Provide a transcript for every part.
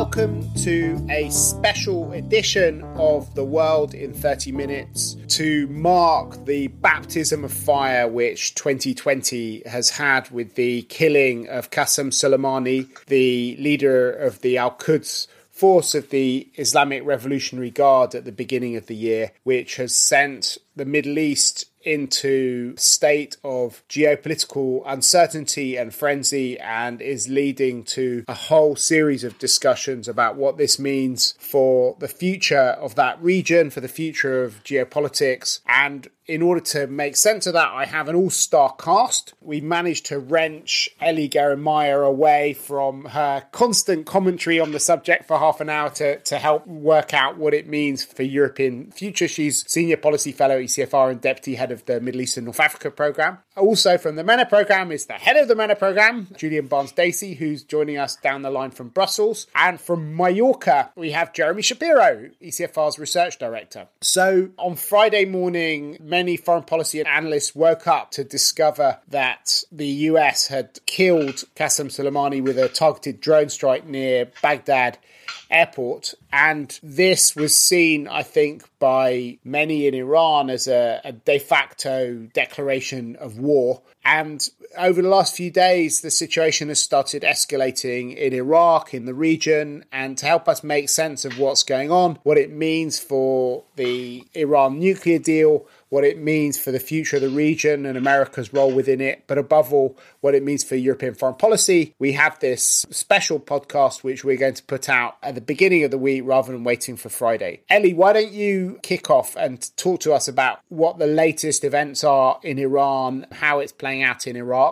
welcome to a special edition of The World in 30 Minutes to mark the baptism of fire which 2020 has had with the killing of Qasem Soleimani, the leader of the Al Quds force of the Islamic Revolutionary Guard at the beginning of the year, which has sent the Middle East into state of geopolitical uncertainty and frenzy and is leading to a whole series of discussions about what this means for the future of that region, for the future of geopolitics, and in order to make sense of that, I have an all star cast. We managed to wrench Ellie Geranmayeh away from her constant commentary on the subject for half an hour to, to help work out what it means for European future. She's Senior Policy Fellow, ECFR, and Deputy Head of the Middle East and North Africa Programme. Also from the MENA Programme is the Head of the MENA Programme, Julien Barnes Dacey, who's joining us down the line from Brussels. And from Mallorca, we have Jeremy Shapiro, ECFR's Research Director. So on Friday morning, many foreign policy analysts woke up to discover that the US had killed Qasem Soleimani with a targeted drone strike near Baghdad airport. And this was seen, I think, by many in Iran as a, a, de facto declaration of war. And over the last few days, the situation has started escalating in Iraq, in the region. And to help us make sense of what's going on, what it means for the Iran nuclear deal, what it means for the future of the region and America's role within it, but above all, what it means for European foreign policy. We have this special podcast which we're going to put out at the beginning of the week rather than waiting for Friday. Ellie, why don't you kick off and talk to us about what the latest events are in Iran, how it's playing out in Iraq?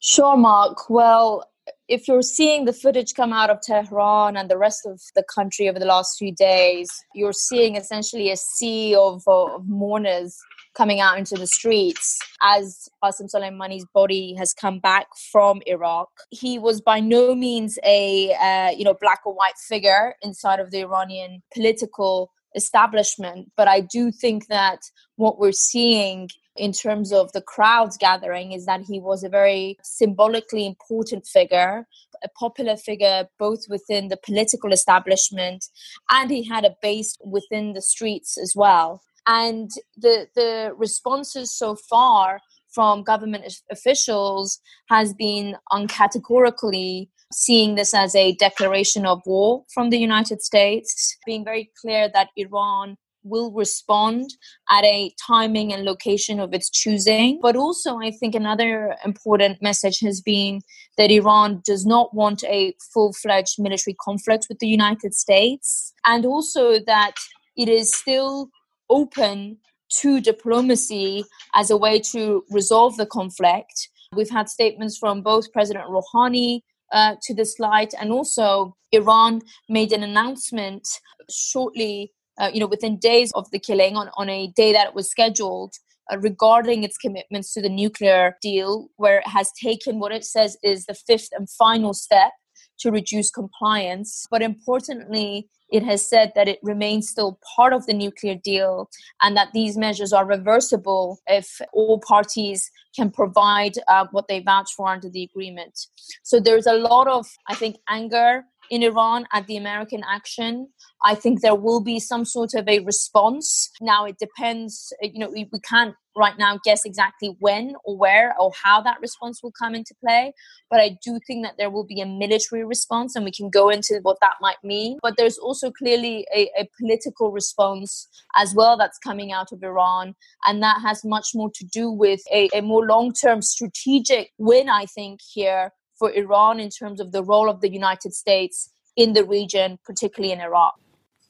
Sure, Mark. Well, if you're seeing the footage come out of Tehran and the rest of the country over the last few days, you're seeing essentially a sea of, of mourners coming out into the streets as Qasem Soleimani's body has come back from Iraq. He was by no means a uh, you know black or white figure inside of the Iranian political establishment, but I do think that what we're seeing in terms of the crowds gathering is that he was a very symbolically important figure, a popular figure both within the political establishment and he had a base within the streets as well. And the the responses so far from government officials has been uncategorically seeing this as a declaration of war from the United States, being very clear that Iran will respond at a timing and location of its choosing. But also, I think another important message has been that Iran does not want a full fledged military conflict with the United States, and also that it is still open to diplomacy as a way to resolve the conflict. We've had statements from both President Rouhani uh, to this light, and also Iran made an announcement shortly uh, you know, within days of the killing, on, on a day that it was scheduled, uh, regarding its commitments to the nuclear deal, where it has taken what it says is the fifth and final step to reduce compliance. But importantly, it has said that it remains still part of the nuclear deal and that these measures are reversible if all parties can provide uh, what they vouch for under the agreement. So there's a lot of, I think, anger in Iran at the American action. I think there will be some sort of a response. Now it depends, uh, you know, we, we can't right now guess exactly when or where or how that response will come into play. But I do think that there will be a military response and we can go into what that might mean. But there's also clearly a, a political response as well that's coming out of Iran. And that has much more to do with a, a more long term strategic win, I think, here for Iran in terms of the role of the United States in the region, particularly in Iraq.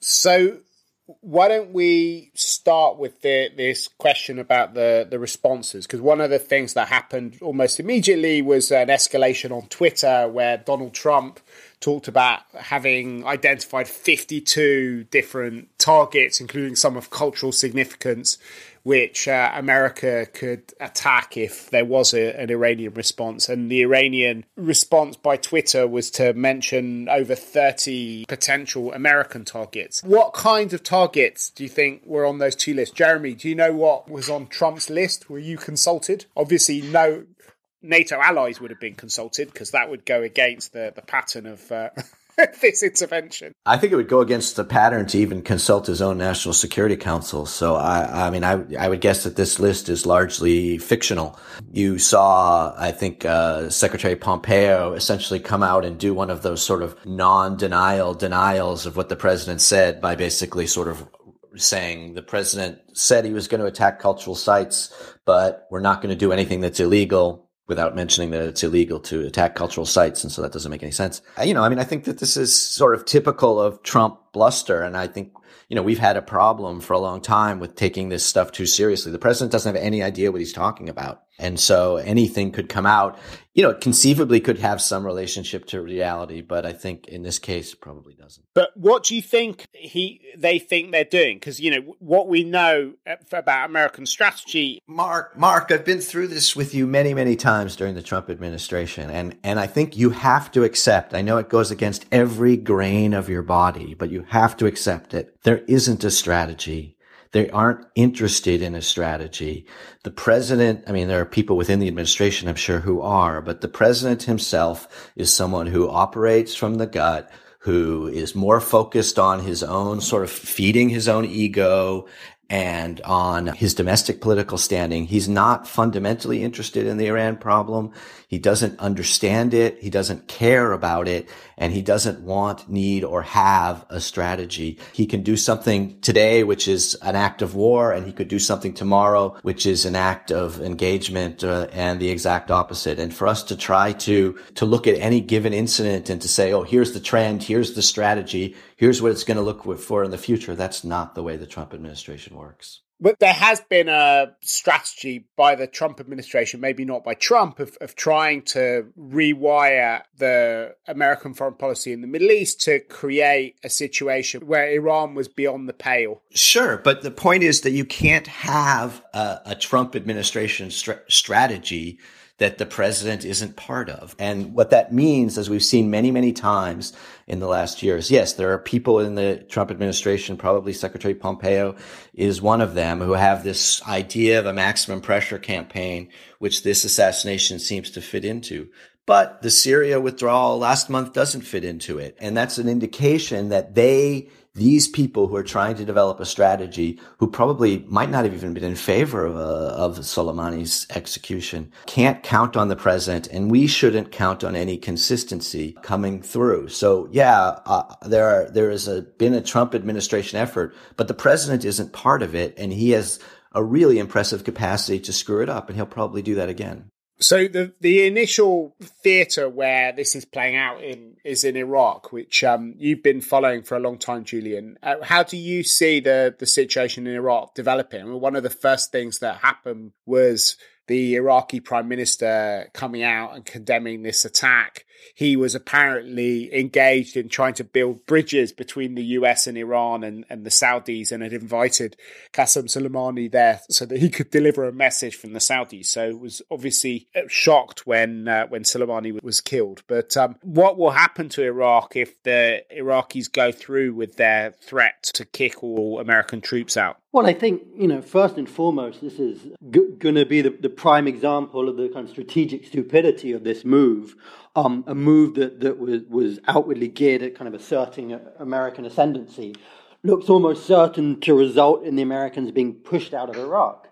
So, why don't we start with the, this question about the, the responses? Because one of the things that happened almost immediately was an escalation on Twitter where Donald Trump talked about having identified 52 different targets, including some of cultural significance, which uh, America could attack if there was a, an Iranian response. And the Iranian response by Twitter was to mention over 30 potential American targets. What kind of targets do you think were on those two lists? Jeremy, do you know what was on Trump's list? Were you consulted? Obviously, no. NATO allies would have been consulted because that would go against the, the pattern of uh, this intervention. I think it would go against the pattern to even consult his own National Security Council. So I, I mean, I, I would guess that this list is largely fictional. You saw, I think, uh, Secretary Pompeo essentially come out and do one of those sort of non-denial denials of what the president said by basically sort of saying the president said he was going to attack cultural sites, but we're not going to do anything that's illegal without mentioning that it's illegal to attack cultural sites. And so that doesn't make any sense. Uh, you know, I mean, I think that this is sort of typical of Trump bluster. And I think, you know, we've had a problem for a long time with taking this stuff too seriously. The president doesn't have any idea what he's talking about. And so anything could come out, you know, conceivably could have some relationship to reality, but I think in this case it probably doesn't. But what do you think he they think they're doing? Because you know what we know eh, about American strategy. Mark, Mark, I've been through this with you many, many times during the Trump administration, and and I think you have to accept. I know it goes against every grain of your body, but you have to accept it. There isn't a strategy they aren't interested in a strategy. The president, I mean, there are people within the administration, I'm sure, who are, but the president himself is someone who operates from the gut, who is more focused on his own sort of feeding his own ego and on his domestic political standing. He's not fundamentally interested in the Iran problem. He doesn't understand it. He doesn't care about it. And he doesn't want, need, or have a strategy. He can do something today, which is an act of war, and he could do something tomorrow, which is an act of engagement uh, and the exact opposite. And for us to try to, to look at any given incident and to say, oh, here's the trend, here's the strategy, here's what it's going to look for in the future. That's not the way the Trump administration works. But there has been a strategy by the Trump administration, maybe not by Trump, of, of trying to rewire the American foreign policy in the Middle East to create a situation where Iran was beyond the pale. Sure, but the point is that you can't have a, a Trump administration strategy that the president isn't part of. And what that means, as we've seen many, many times in the last years, yes, there are people in the Trump administration, probably Secretary Pompeo is one of them, who have this idea of a maximum pressure campaign, which this assassination seems to fit into. But the Syria withdrawal last month doesn't fit into it. And that's an indication that they these people who are trying to develop a strategy, who probably might not have even been in favor of, uh, of Soleimani's execution, can't count on the president, and we shouldn't count on any consistency coming through. So, yeah, uh, there are, there has been a Trump administration effort, but the president isn't part of it, and he has a really impressive capacity to screw it up, and he'll probably do that again. So the the initial theatre where this is playing out in is in Iraq, which um, you've been following for a long time, Julien. Uh, how do you see the the situation in Iraq developing? Mean, one of the first things that happened was the Iraqi prime minister coming out and condemning this attack. He was apparently engaged in trying to build bridges between the US and Iran and, and the Saudis and had invited Qasem Soleimani there so that he could deliver a message from the Saudis. So it was obviously shocked when uh, when Soleimani was killed. But um, what will happen to Iraq if the Iraqis go through with their threat to kick all American troops out? Well, I think, you know, first and foremost, this is g- going to be the, the prime example of the kind of strategic stupidity of this move. Um, a move that, that was, was outwardly geared at kind of asserting American ascendancy looks almost certain to result in the Americans being pushed out of Iraq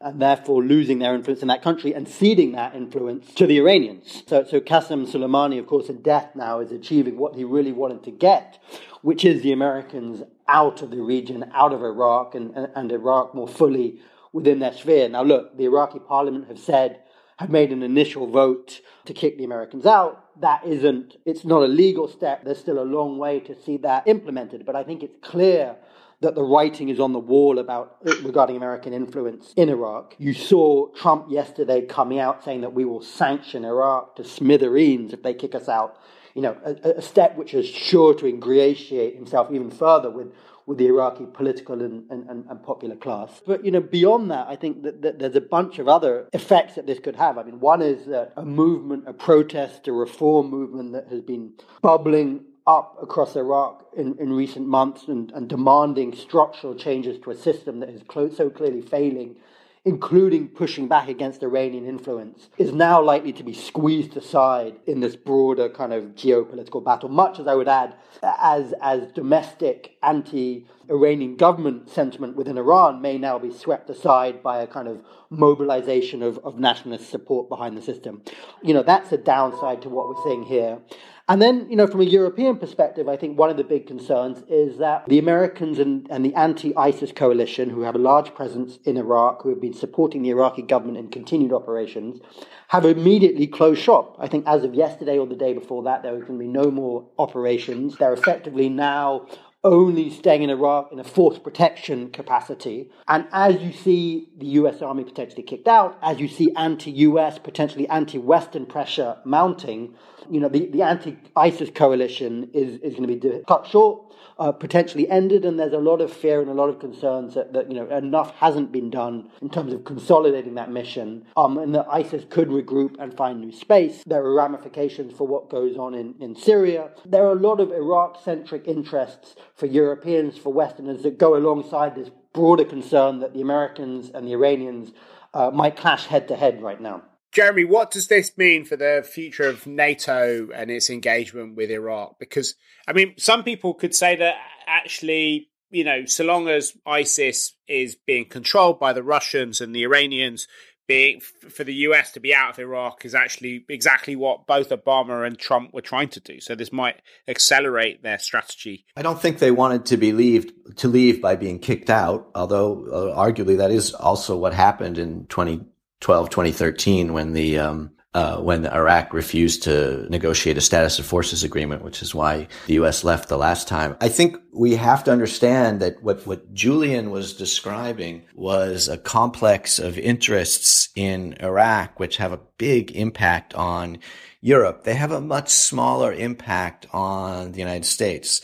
and therefore losing their influence in that country and ceding that influence to the Iranians. So, so Qasem Soleimani, of course, in death now is achieving what he really wanted to get, which is the Americans out of the region, out of Iraq, and, and, and Iraq more fully within their sphere. Now, look, the Iraqi parliament have said, have made an initial vote to kick the Americans out. That isn't, it's not a legal step. There's still a long way to see that implemented. But I think it's clear that the writing is on the wall about uh, regarding American influence in Iraq. You saw Trump yesterday coming out saying that we will sanction Iraq to smithereens if they kick us out you know, a, a, step which is sure to ingratiate himself even further with, with the Iraqi political and, and, and popular class. But, you know, beyond that, I think that, that, there's a bunch of other effects that this could have. I mean, one is a movement, a protest, a reform movement that has been bubbling up across Iraq in, in recent months and, and demanding structural changes to a system that is clo- so clearly failing including pushing back against Iranian influence, is now likely to be squeezed aside in this broader kind of geopolitical battle, much as I would add, as, as domestic anti Iranian government sentiment within Iran may now be swept aside by a kind of mobilization of, of nationalist support behind the system. You know, that's a downside to what we're seeing here. And then, you know, from a European perspective, I think one of the big concerns is that the Americans and, and the anti ISIS coalition, who have a large presence in Iraq, who have been supporting the Iraqi government in continued operations, have immediately closed shop. I think as of yesterday or the day before that, there to be no more operations. They're effectively now only staying in Iraq in a force protection capacity. And as you see the US Army potentially kicked out, as you see anti US, potentially anti Western pressure mounting, you know, the, the anti ISIS coalition is, is going to be cut short uh, potentially ended, and there's a lot of fear and a lot of concerns that, that you know enough hasn't been done in terms of consolidating that mission, um, and that ISIS could regroup and find new space. There are ramifications for what goes on in, in Syria. There are a lot of Iraq-centric interests for Europeans, for Westerners that go alongside this broader concern that the Americans and the Iranians uh, might clash head to head right now. Jeremy, what does this mean for the future of NATO and its engagement with Iraq? Because, I mean, some people could say that actually, you know, so long as ISIS is being controlled by the Russians and the Iranians, being for the US to be out of Iraq is actually exactly what both Obama and Trump were trying to do. So this might accelerate their strategy. I don't think they wanted to be leave to leave by being kicked out, although uh, arguably that is also what happened in 20 2012, 2013, when the um, uh, when Iraq refused to negotiate a status of forces agreement, which is why the U.S. left the last time. I think we have to understand that what, what Julien was describing was a complex of interests in Iraq, which have a big impact on Europe. They have a much smaller impact on the United States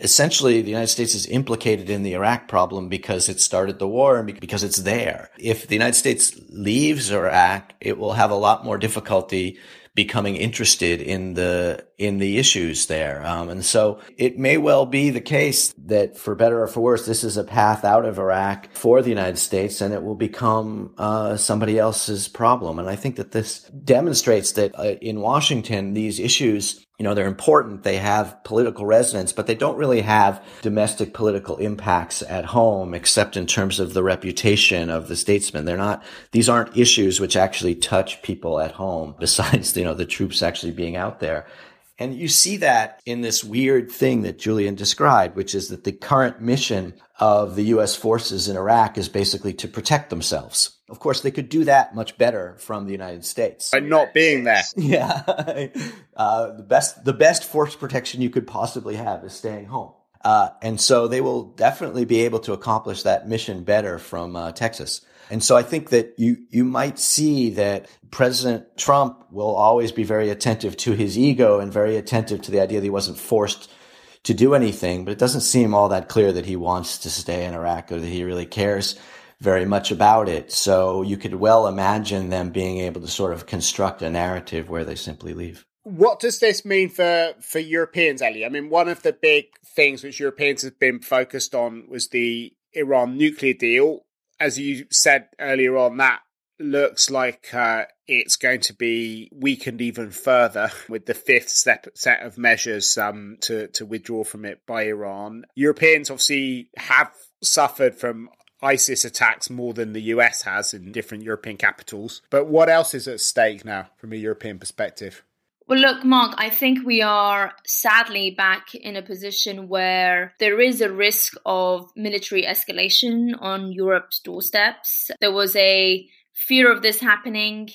essentially the United States is implicated in the Iraq problem because it started the war and because it's there. If the United States leaves Iraq, it will have a lot more difficulty becoming interested in the in the issues there. Um, and so it may well be the case that, for better or for worse, this is a path out of Iraq for the United States, and it will become uh, somebody else's problem. And I think that this demonstrates that uh, in Washington, these issues you know, they're important. They have political resonance, but they don't really have domestic political impacts at home, except in terms of the reputation of the statesman. They're not, these aren't issues which actually touch people at home besides, you know, the troops actually being out there. And you see that in this weird thing that Julien described, which is that the current mission of the U.S. forces in Iraq is basically to protect themselves. Of course, they could do that much better from the United States. By not being there. Yeah. uh, the best, the best force protection you could possibly have is staying home. Uh, and so they will definitely be able to accomplish that mission better from uh, Texas. And so I think that you, you might see that President Trump will always be very attentive to his ego and very attentive to the idea that he wasn't forced to do anything, but it doesn't seem all that clear that he wants to stay in Iraq or that he really cares very much about it. So you could well imagine them being able to sort of construct a narrative where they simply leave. What does this mean for, for Europeans, Ellie? I mean, one of the big things which Europeans have been focused on was the Iran nuclear deal as you said earlier on, that looks like uh, it's going to be weakened even further with the fifth step, set of measures um, to to withdraw from it by Iran. Europeans obviously have suffered from ISIS attacks more than the US has in different European capitals. But what else is at stake now from a European perspective? Well, look, Mark, I think we are sadly back in a position where there is a risk of military escalation on Europe's doorsteps. There was a fear of this happening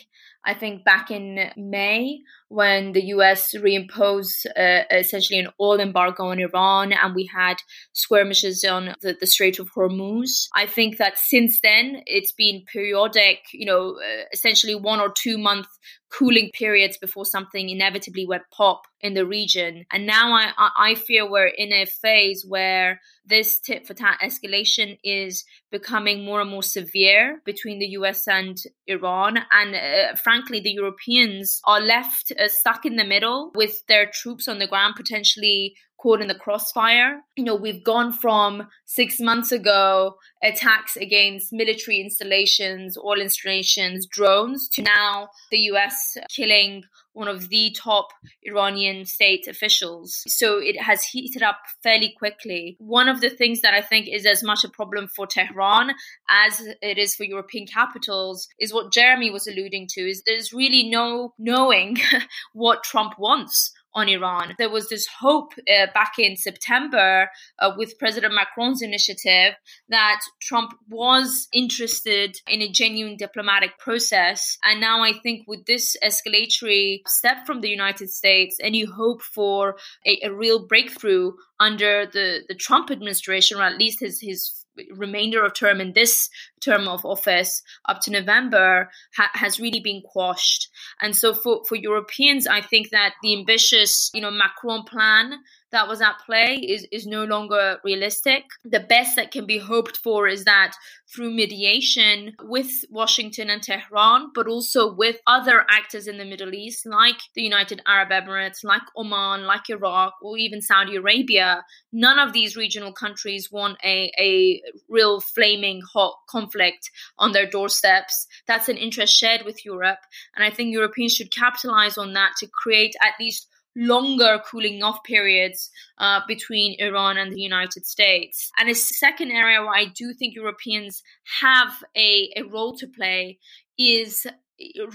I think back in May when the US reimposed uh, essentially an oil embargo on Iran and we had skirmishes on the, the Strait of Hormuz. I think that since then it's been periodic, you know, uh, essentially one or two month cooling periods before something inevitably went pop in the region. And now I, I fear we're in a phase where this tit for tat escalation is becoming more and more severe between the US and Iran. And uh, frankly, the Europeans are left uh, stuck in the middle with their troops on the ground potentially caught in the crossfire. You know, we've gone from six months ago attacks against military installations, oil installations, drones, to now the US killing one of the top Iranian state officials. So it has heated up fairly quickly. One of the things that I think is as much a problem for Tehran as it is for European capitals is what Jeremy was alluding to is there's really no knowing what Trump wants on Iran. There was this hope uh, back in September uh, with President Macron's initiative that Trump was interested in a genuine diplomatic process. And now I think with this escalatory step from the United States, any hope for a, a real breakthrough under the, the Trump administration, or at least his, his remainder of term in this term of office up to November ha- has really been quashed. And so for, for Europeans, I think that the ambitious, you know, Macron plan that was at play is, is no longer realistic. The best that can be hoped for is that through mediation with Washington and Tehran, but also with other actors in the Middle East, like the United Arab Emirates, like Oman, like Iraq, or even Saudi Arabia, none of these regional countries want a, a real flaming hot conflict on their doorsteps. That's an interest shared with Europe. And I think Europeans should capitalize on that to create at least longer cooling off periods uh, between Iran and the United States. And a second area where I do think Europeans have a, a role to play is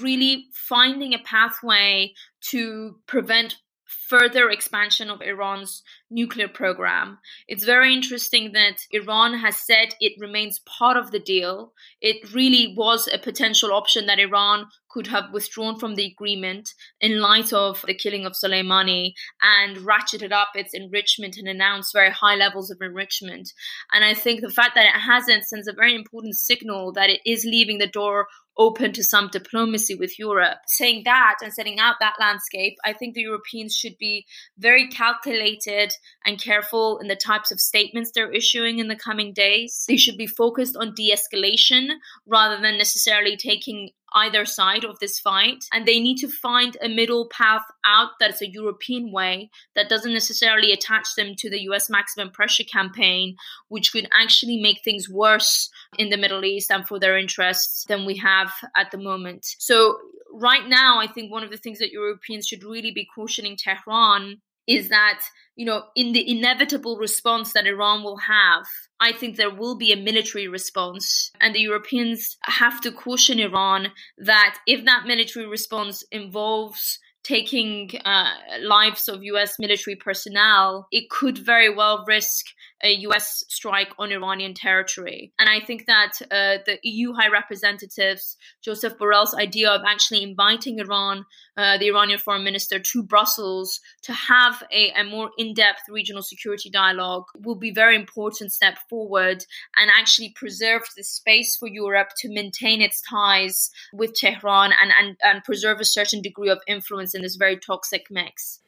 really finding a pathway to prevent further expansion of Iran's nuclear program. It's very interesting that Iran has said it remains part of the deal. It really was a potential option that Iran could have withdrawn from the agreement in light of the killing of Soleimani and ratcheted up its enrichment and announced very high levels of enrichment. And I think the fact that it hasn't sends a very important signal that it is leaving the door open to some diplomacy with Europe. Saying that and setting out that landscape, I think the Europeans should be very calculated and careful in the types of statements they're issuing in the coming days. They should be focused on de escalation rather than necessarily taking either side of this fight and they need to find a middle path out that's a European way that doesn't necessarily attach them to the US maximum pressure campaign which could actually make things worse in the Middle East and for their interests than we have at the moment. So right now I think one of the things that Europeans should really be cautioning Tehran is that you know in the inevitable response that Iran will have I think there will be a military response. And the Europeans have to caution Iran that if that military response involves taking uh, lives of US military personnel, it could very well risk a US strike on Iranian territory. And I think that uh, the EU High Representatives, Joseph Borrell's idea of actually inviting Iran, uh, the Iranian foreign minister, to Brussels to have a, a more in depth regional security dialogue will be a very important step forward and actually preserve the space for Europe to maintain its ties with Tehran and, and, and preserve a certain degree of influence in this very toxic mix.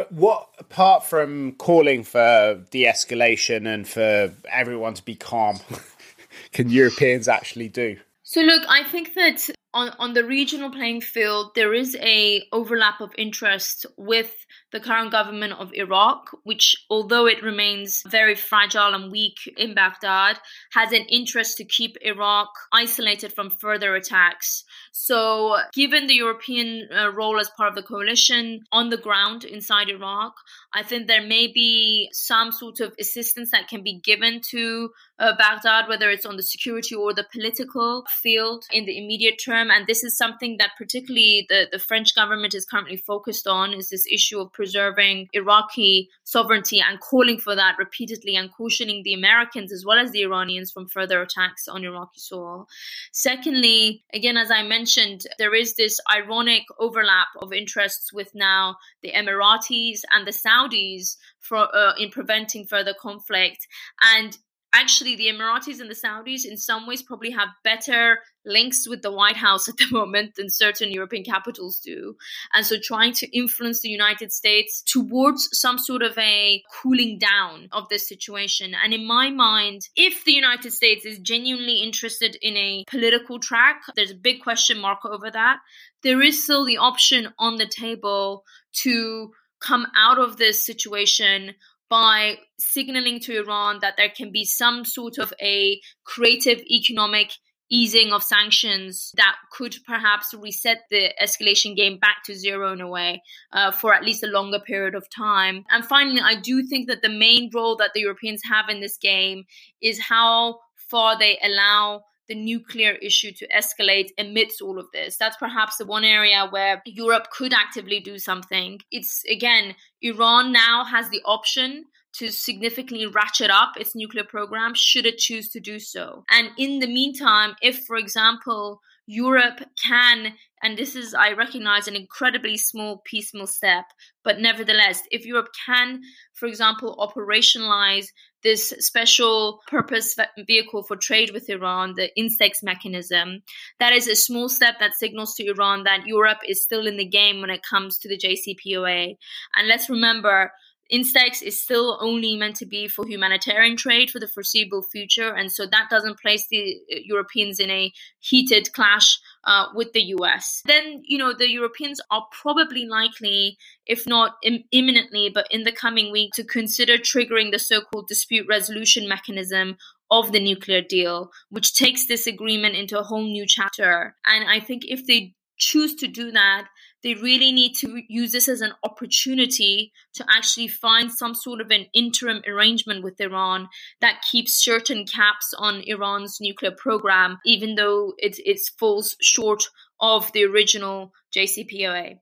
But what, apart from calling for de escalation and for everyone to be calm, can Europeans actually do? So, look, I think that on, on the regional playing field, there is a overlap of interest with the current government of Iraq, which, although it remains very fragile and weak in Baghdad, has an interest to keep Iraq isolated from further attacks. So, given the European uh, role as part of the coalition on the ground inside Iraq, I think there may be some sort of assistance that can be given to uh, Baghdad, whether it's on the security or the political field in the immediate term. And this is something that particularly the, the French government is currently focused on is this issue of preserving Iraqi sovereignty and calling for that repeatedly and cautioning the Americans as well as the Iranians from further attacks on Iraqi soil. Secondly, again, as I mentioned, there is this ironic overlap of interests with now the Emiratis and the Saudis for uh, in preventing further conflict and actually the Emiratis and the Saudis in some ways probably have better links with the White House at the moment than certain European capitals do. And so trying to influence the United States towards some sort of a cooling down of this situation. And in my mind, if the United States is genuinely interested in a political track, there's a big question mark over that. There is still the option on the table to come out of this situation by signaling to Iran that there can be some sort of a creative economic easing of sanctions that could perhaps reset the escalation game back to zero in a way uh, for at least a longer period of time. And finally, I do think that the main role that the Europeans have in this game is how far they allow the nuclear issue to escalate amidst all of this. That's perhaps the one area where Europe could actively do something. It's again, Iran now has the option to significantly ratchet up its nuclear program should it choose to do so. And in the meantime, if, for example, Europe can, and this is, I recognize, an incredibly small, piecemeal step, but nevertheless, if Europe can, for example, operationalize this special purpose vehicle for trade with Iran, the INSTEX mechanism, that is a small step that signals to Iran that Europe is still in the game when it comes to the JCPOA. And let's remember, Instex is still only meant to be for humanitarian trade for the foreseeable future, and so that doesn't place the uh, Europeans in a heated clash uh, with the US. Then, you know, the Europeans are probably likely, if not Im- imminently, but in the coming week, to consider triggering the so called dispute resolution mechanism of the nuclear deal, which takes this agreement into a whole new chapter. And I think if they choose to do that, they really need to use this as an opportunity to actually find some sort of an interim arrangement with Iran that keeps certain caps on Iran's nuclear program, even though it, it falls short of the original JCPOA.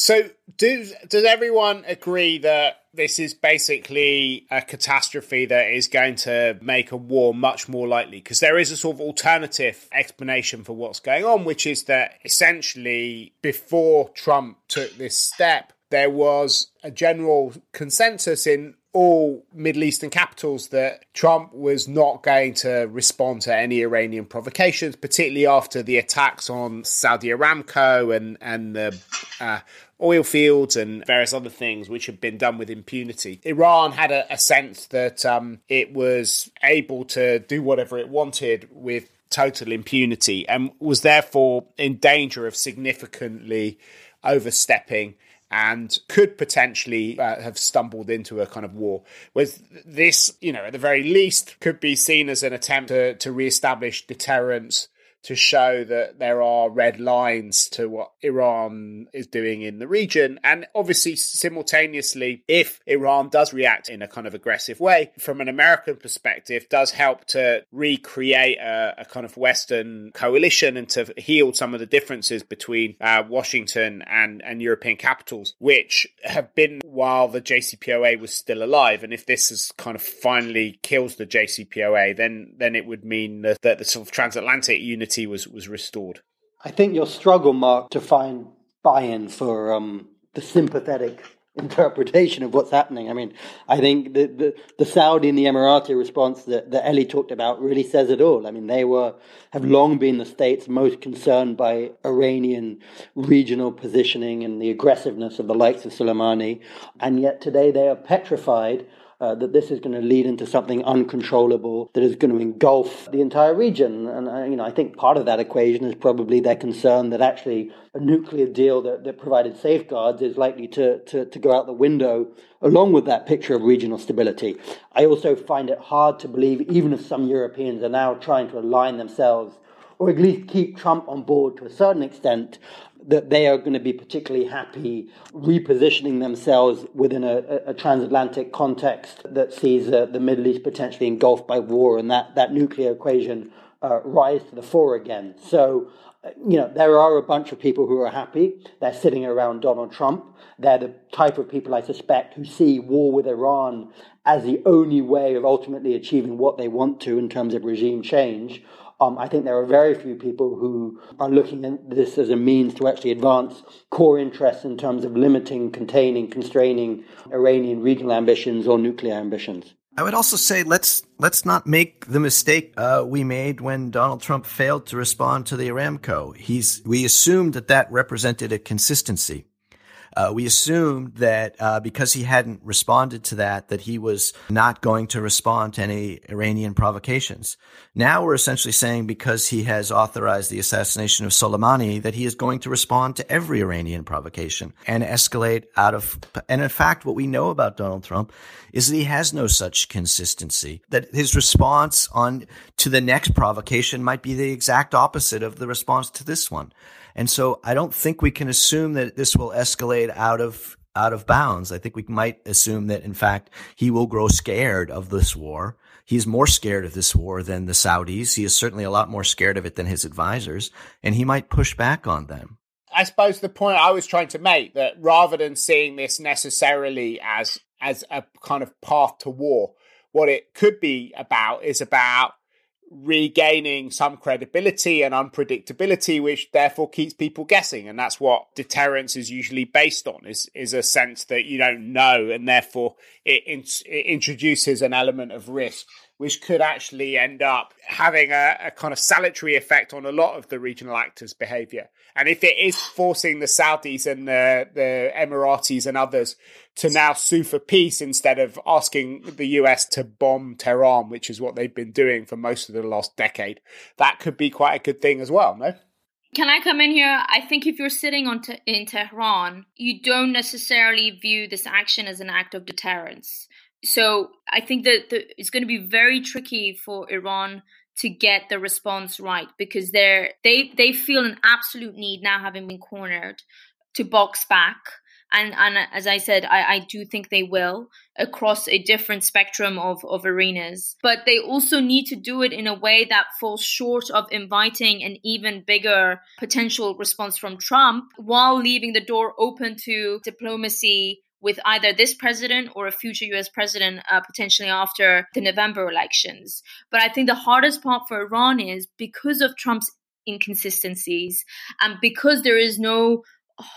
So, does does everyone agree that this is basically a catastrophe that is going to make a war much more likely? Because there is a sort of alternative explanation for what's going on, which is that essentially before Trump took this step, there was a general consensus in all Middle Eastern capitals that Trump was not going to respond to any Iranian provocations, particularly after the attacks on Saudi Aramco and and the uh, oil fields and various other things which had been done with impunity. Iran had a, a sense that um, it was able to do whatever it wanted with total impunity and was therefore in danger of significantly overstepping and could potentially uh, have stumbled into a kind of war. Whereas this, you know, at the very least, could be seen as an attempt to, to re-establish deterrence to show that there are red lines to what Iran is doing in the region. And obviously, simultaneously, if Iran does react in a kind of aggressive way, from an American perspective, does help to recreate a, a kind of Western coalition and to heal some of the differences between uh, Washington and, and European capitals, which have been while the JCPOA was still alive. And if this is kind of finally kills the JCPOA, then then it would mean that, that the sort of transatlantic unity was was restored. I think your struggle, Mark, to find buy-in for um, the sympathetic interpretation of what's happening. I mean, I think the, the, the, Saudi and the Emirati response that, that Ellie talked about really says it all. I mean, they were have long been the states most concerned by Iranian regional positioning and the aggressiveness of the likes of Soleimani, and yet today they are petrified uh, that this is going to lead into something uncontrollable that is going to engulf the entire region. And uh, you know, I think part of that equation is probably their concern that actually a nuclear deal that, that provided safeguards is likely to, to, to go out the window along with that picture of regional stability. I also find it hard to believe, even if some Europeans are now trying to align themselves or at least keep Trump on board to a certain extent, that they are going to be particularly happy repositioning themselves within a, a transatlantic context that sees uh, the Middle East potentially engulfed by war and that, that nuclear equation uh, rise to the fore again. So, you know, there are a bunch of people who are happy. They're sitting around Donald Trump. They're the type of people I suspect who see war with Iran as the only way of ultimately achieving what they want to in terms of regime change. Um, I think there are very few people who are looking at this as a means to actually advance core interests in terms of limiting, containing, constraining Iranian regional ambitions or nuclear ambitions. I would also say let's let's not make the mistake uh, we made when Donald Trump failed to respond to the Aramco. He's we assumed that that represented a consistency. Uh, we assumed that uh, because he hadn't responded to that, that he was not going to respond to any Iranian provocations. Now we're essentially saying because he has authorized the assassination of Soleimani, that he is going to respond to every Iranian provocation and escalate out of. And in fact, what we know about Donald Trump is that he has no such consistency. That his response on to the next provocation might be the exact opposite of the response to this one. And so I don't think we can assume that this will escalate out of out of bounds. I think we might assume that in fact he will grow scared of this war. He's more scared of this war than the Saudis. He is certainly a lot more scared of it than his advisors, and he might push back on them. I suppose the point I was trying to make that rather than seeing this necessarily as as a kind of path to war, what it could be about is about regaining some credibility and unpredictability which therefore keeps people guessing. And that's what deterrence is usually based on is is a sense that you don't know and therefore it, it introduces an element of risk which could actually end up having a, a, kind of salutary effect on a lot of the regional actors' behavior. And if it is forcing the Saudis and the, the Emiratis and others to now sue for peace instead of asking the US to bomb Tehran, which is what they've been doing for most of the last decade, that could be quite a good thing as well, no? Can I come in here? I think if you're sitting on te- in Tehran, you don't necessarily view this action as an act of deterrence so I think that the, it's going to be very tricky for Iran to get the response right because they're they they feel an absolute need now having been cornered to box back and and as I said, I, I do think they will across a different spectrum of, of arenas. But they also need to do it in a way that falls short of inviting an even bigger potential response from Trump while leaving the door open to diplomacy with either this president or a future US president uh, potentially after the November elections. But I think the hardest part for Iran is because of Trump's inconsistencies and because there is no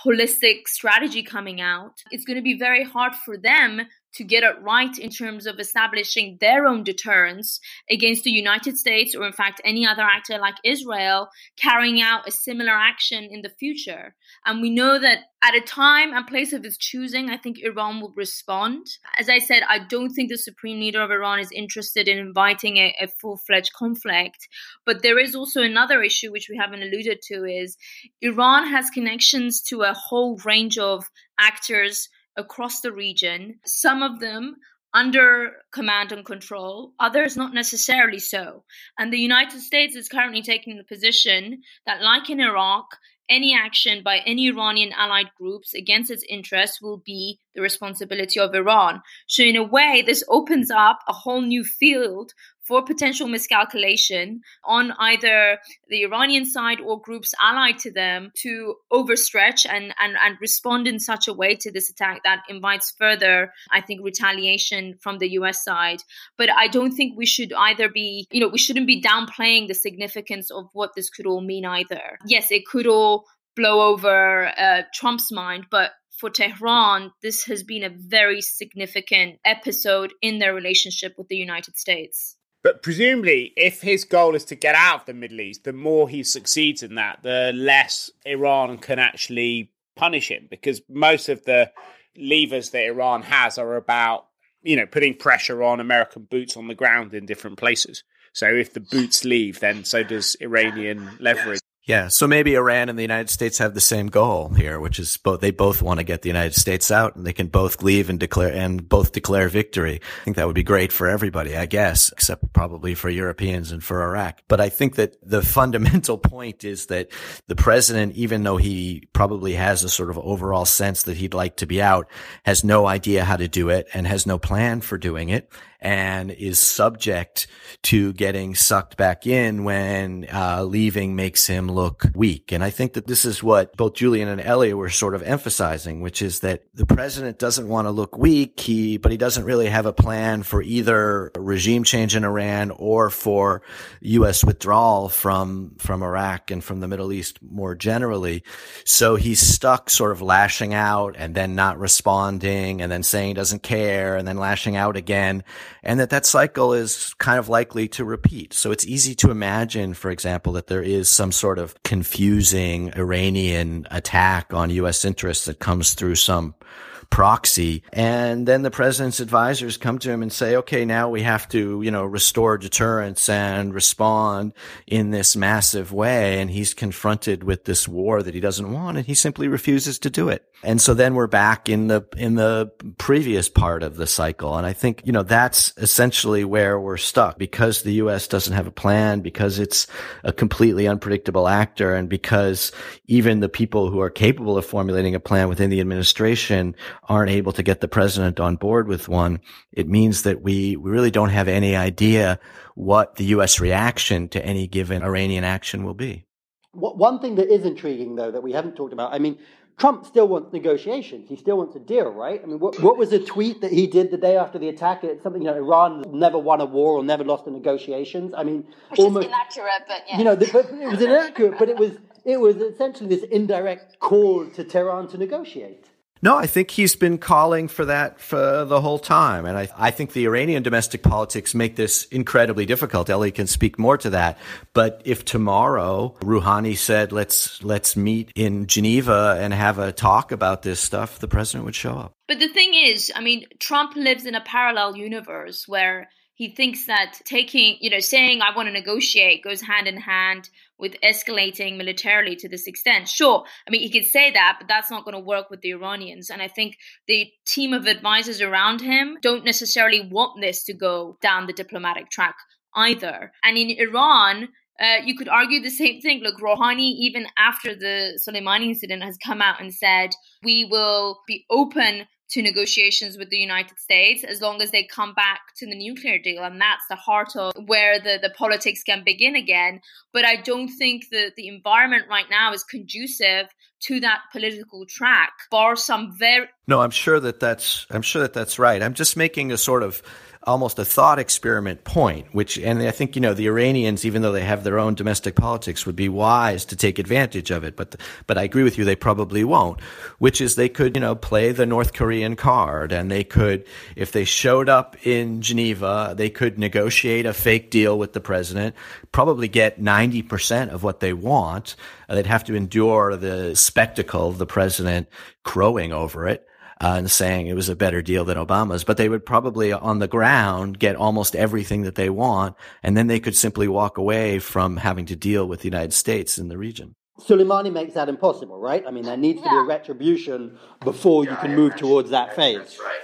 holistic strategy coming out, it's going to be very hard for them to get it right in terms of establishing their own deterrence against the United States or, in fact, any other actor like Israel carrying out a similar action in the future. And we know that at a time and place of its choosing, I think Iran will respond. As I said, I don't think the supreme leader of Iran is interested in inviting a, a full fledged conflict. But there is also another issue, which we haven't alluded to, is Iran has connections to a whole range of actors across the region, some of them under command and control, others not necessarily so. And the United States is currently taking the position that, like in Iraq, any action by any Iranian allied groups against its interests will be the responsibility of Iran. So, in a way, this opens up a whole new field for potential miscalculation on either the Iranian side or groups allied to them to overstretch and, and, and respond in such a way to this attack that invites further, I think, retaliation from the US side. But I don't think we should either be, you know, we shouldn't be downplaying the significance of what this could all mean either. Yes, it could all blow over uh, Trump's mind, but for Tehran, this has been a very significant episode in their relationship with the United States. But presumably, if his goal is to get out of the Middle East, the more he succeeds in that, the less Iran can actually punish him because most of the levers that Iran has are about, you know, putting pressure on American boots on the ground in different places. So if the boots leave, then so does Iranian leverage. Yeah, so maybe Iran and the United States have the same goal here, which is both they both want to get the United States out and they can both leave and declare and both declare victory. I think that would be great for everybody, I guess, except probably for Europeans and for Iraq. But I think that the fundamental point is that the president, even though he probably has a sort of overall sense that he'd like to be out, has no idea how to do it and has no plan for doing it and is subject to getting sucked back in when uh, leaving makes him look weak. And I think that this is what both Julien and Elliot were sort of emphasizing, which is that the president doesn't want to look weak, he, but he doesn't really have a plan for either regime change in Iran or for U.S. withdrawal from, from Iraq and from the Middle East more generally. So he's stuck sort of lashing out and then not responding and then saying he doesn't care and then lashing out again. And that that cycle is kind of likely to repeat. So it's easy to imagine, for example, that there is some sort of confusing Iranian attack on U.S. interests that comes through some proxy. And then the president's advisors come to him and say, okay, now we have to, you know, restore deterrence and respond in this massive way. And he's confronted with this war that he doesn't want and he simply refuses to do it. And so then we're back in the, in the previous part of the cycle. And I think, you know, that's essentially where we're stuck because the U.S. doesn't have a plan, because it's a completely unpredictable actor, and because even the people who are capable of formulating a plan within the administration aren't able to get the president on board with one. It means that we, we really don't have any idea what the U.S. reaction to any given Iranian action will be. One thing that is intriguing, though, that we haven't talked about, I mean, Trump still wants negotiations. He still wants a deal, right? I mean, what, what was the tweet that he did the day after the attack? It's something, you know, Iran never won a war or never lost the negotiations. I mean, Which almost, inaccurate, but yeah. You know, but it was inaccurate, but it was, it was essentially this indirect call to Tehran to negotiate. No, I think he's been calling for that for the whole time. And I, I think the Iranian domestic politics make this incredibly difficult. Ellie can speak more to that. But if tomorrow Rouhani said, let's, let's meet in Geneva and have a talk about this stuff, the president would show up. But the thing is, I mean, Trump lives in a parallel universe where he thinks that taking, you know, saying I want to negotiate goes hand in hand with escalating militarily to this extent. Sure, I mean, he could say that, but that's not going to work with the Iranians. And I think the team of advisors around him don't necessarily want this to go down the diplomatic track either. And in Iran, uh, you could argue the same thing. Look, Rouhani, even after the Soleimani incident, has come out and said, we will be open to negotiations with the United States as long as they come back to the nuclear deal. And that's the heart of where the, the politics can begin again. But I don't think that the environment right now is conducive to that political track, bar some very. No, I'm sure that that's, I'm sure that that's right. I'm just making a sort of almost a thought experiment point, which, and I think, you know, the Iranians, even though they have their own domestic politics, would be wise to take advantage of it. But, but I agree with you, they probably won't, which is they could, you know, play the North Korean card and they could, if they showed up in Geneva, they could negotiate a fake deal with the president, probably get 90% of what they want. They'd have to endure the spectacle of the president crowing over it uh, and saying it was a better deal than Obama's, but they would probably on the ground get almost everything that they want. And then they could simply walk away from having to deal with the United States in the region. Soleimani makes that impossible, right? I mean, there needs to be a retribution before you can move towards that phase. That's right.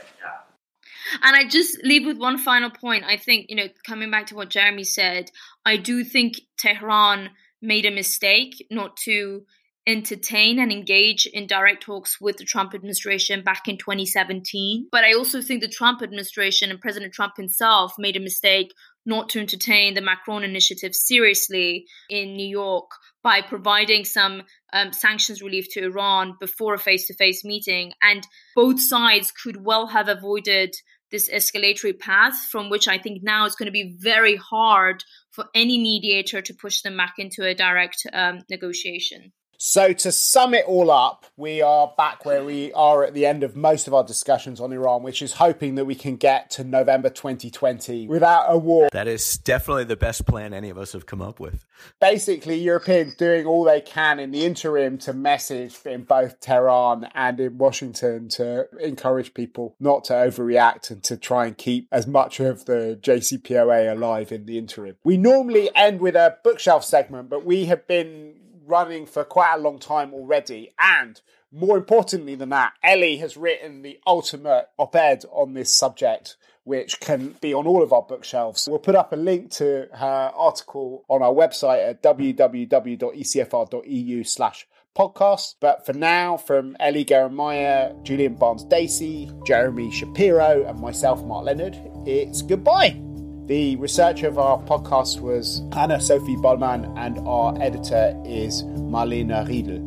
And I just leave with one final point. I think, you know, coming back to what Jeremy said, I do think Tehran made a mistake not to entertain and engage in direct talks with the Trump administration back in 2017. But I also think the Trump administration and President Trump himself made a mistake not to entertain the Macron initiative seriously in New York by providing some um, sanctions relief to Iran before a face to face meeting. And both sides could well have avoided this escalatory path from which I think now it's going to be very hard for any mediator to push them back into a direct um, negotiation. So, to sum it all up, we are back where we are at the end of most of our discussions on Iran, which is hoping that we can get to November 2020 without a war. That is definitely the best plan any of us have come up with. Basically, Europeans doing all they can in the interim to message in both Tehran and in Washington to encourage people not to overreact and to try and keep as much of the JCPOA alive in the interim. We normally end with a bookshelf segment, but we have been running for quite a long time already. And more importantly than that, Ellie has written the ultimate op ed on this subject, which can be on all of our bookshelves. We'll put up a link to her article on our website at www.ecfr.eu slash podcast. But for now, from Ellie Geranmayeh, Julien Barnes Dacey, Jeremy Shapiro, and myself, Mark Leonard, it's goodbye. The researcher of our podcast was Anna Sophie Bollman, and our editor is Marlena Riedel.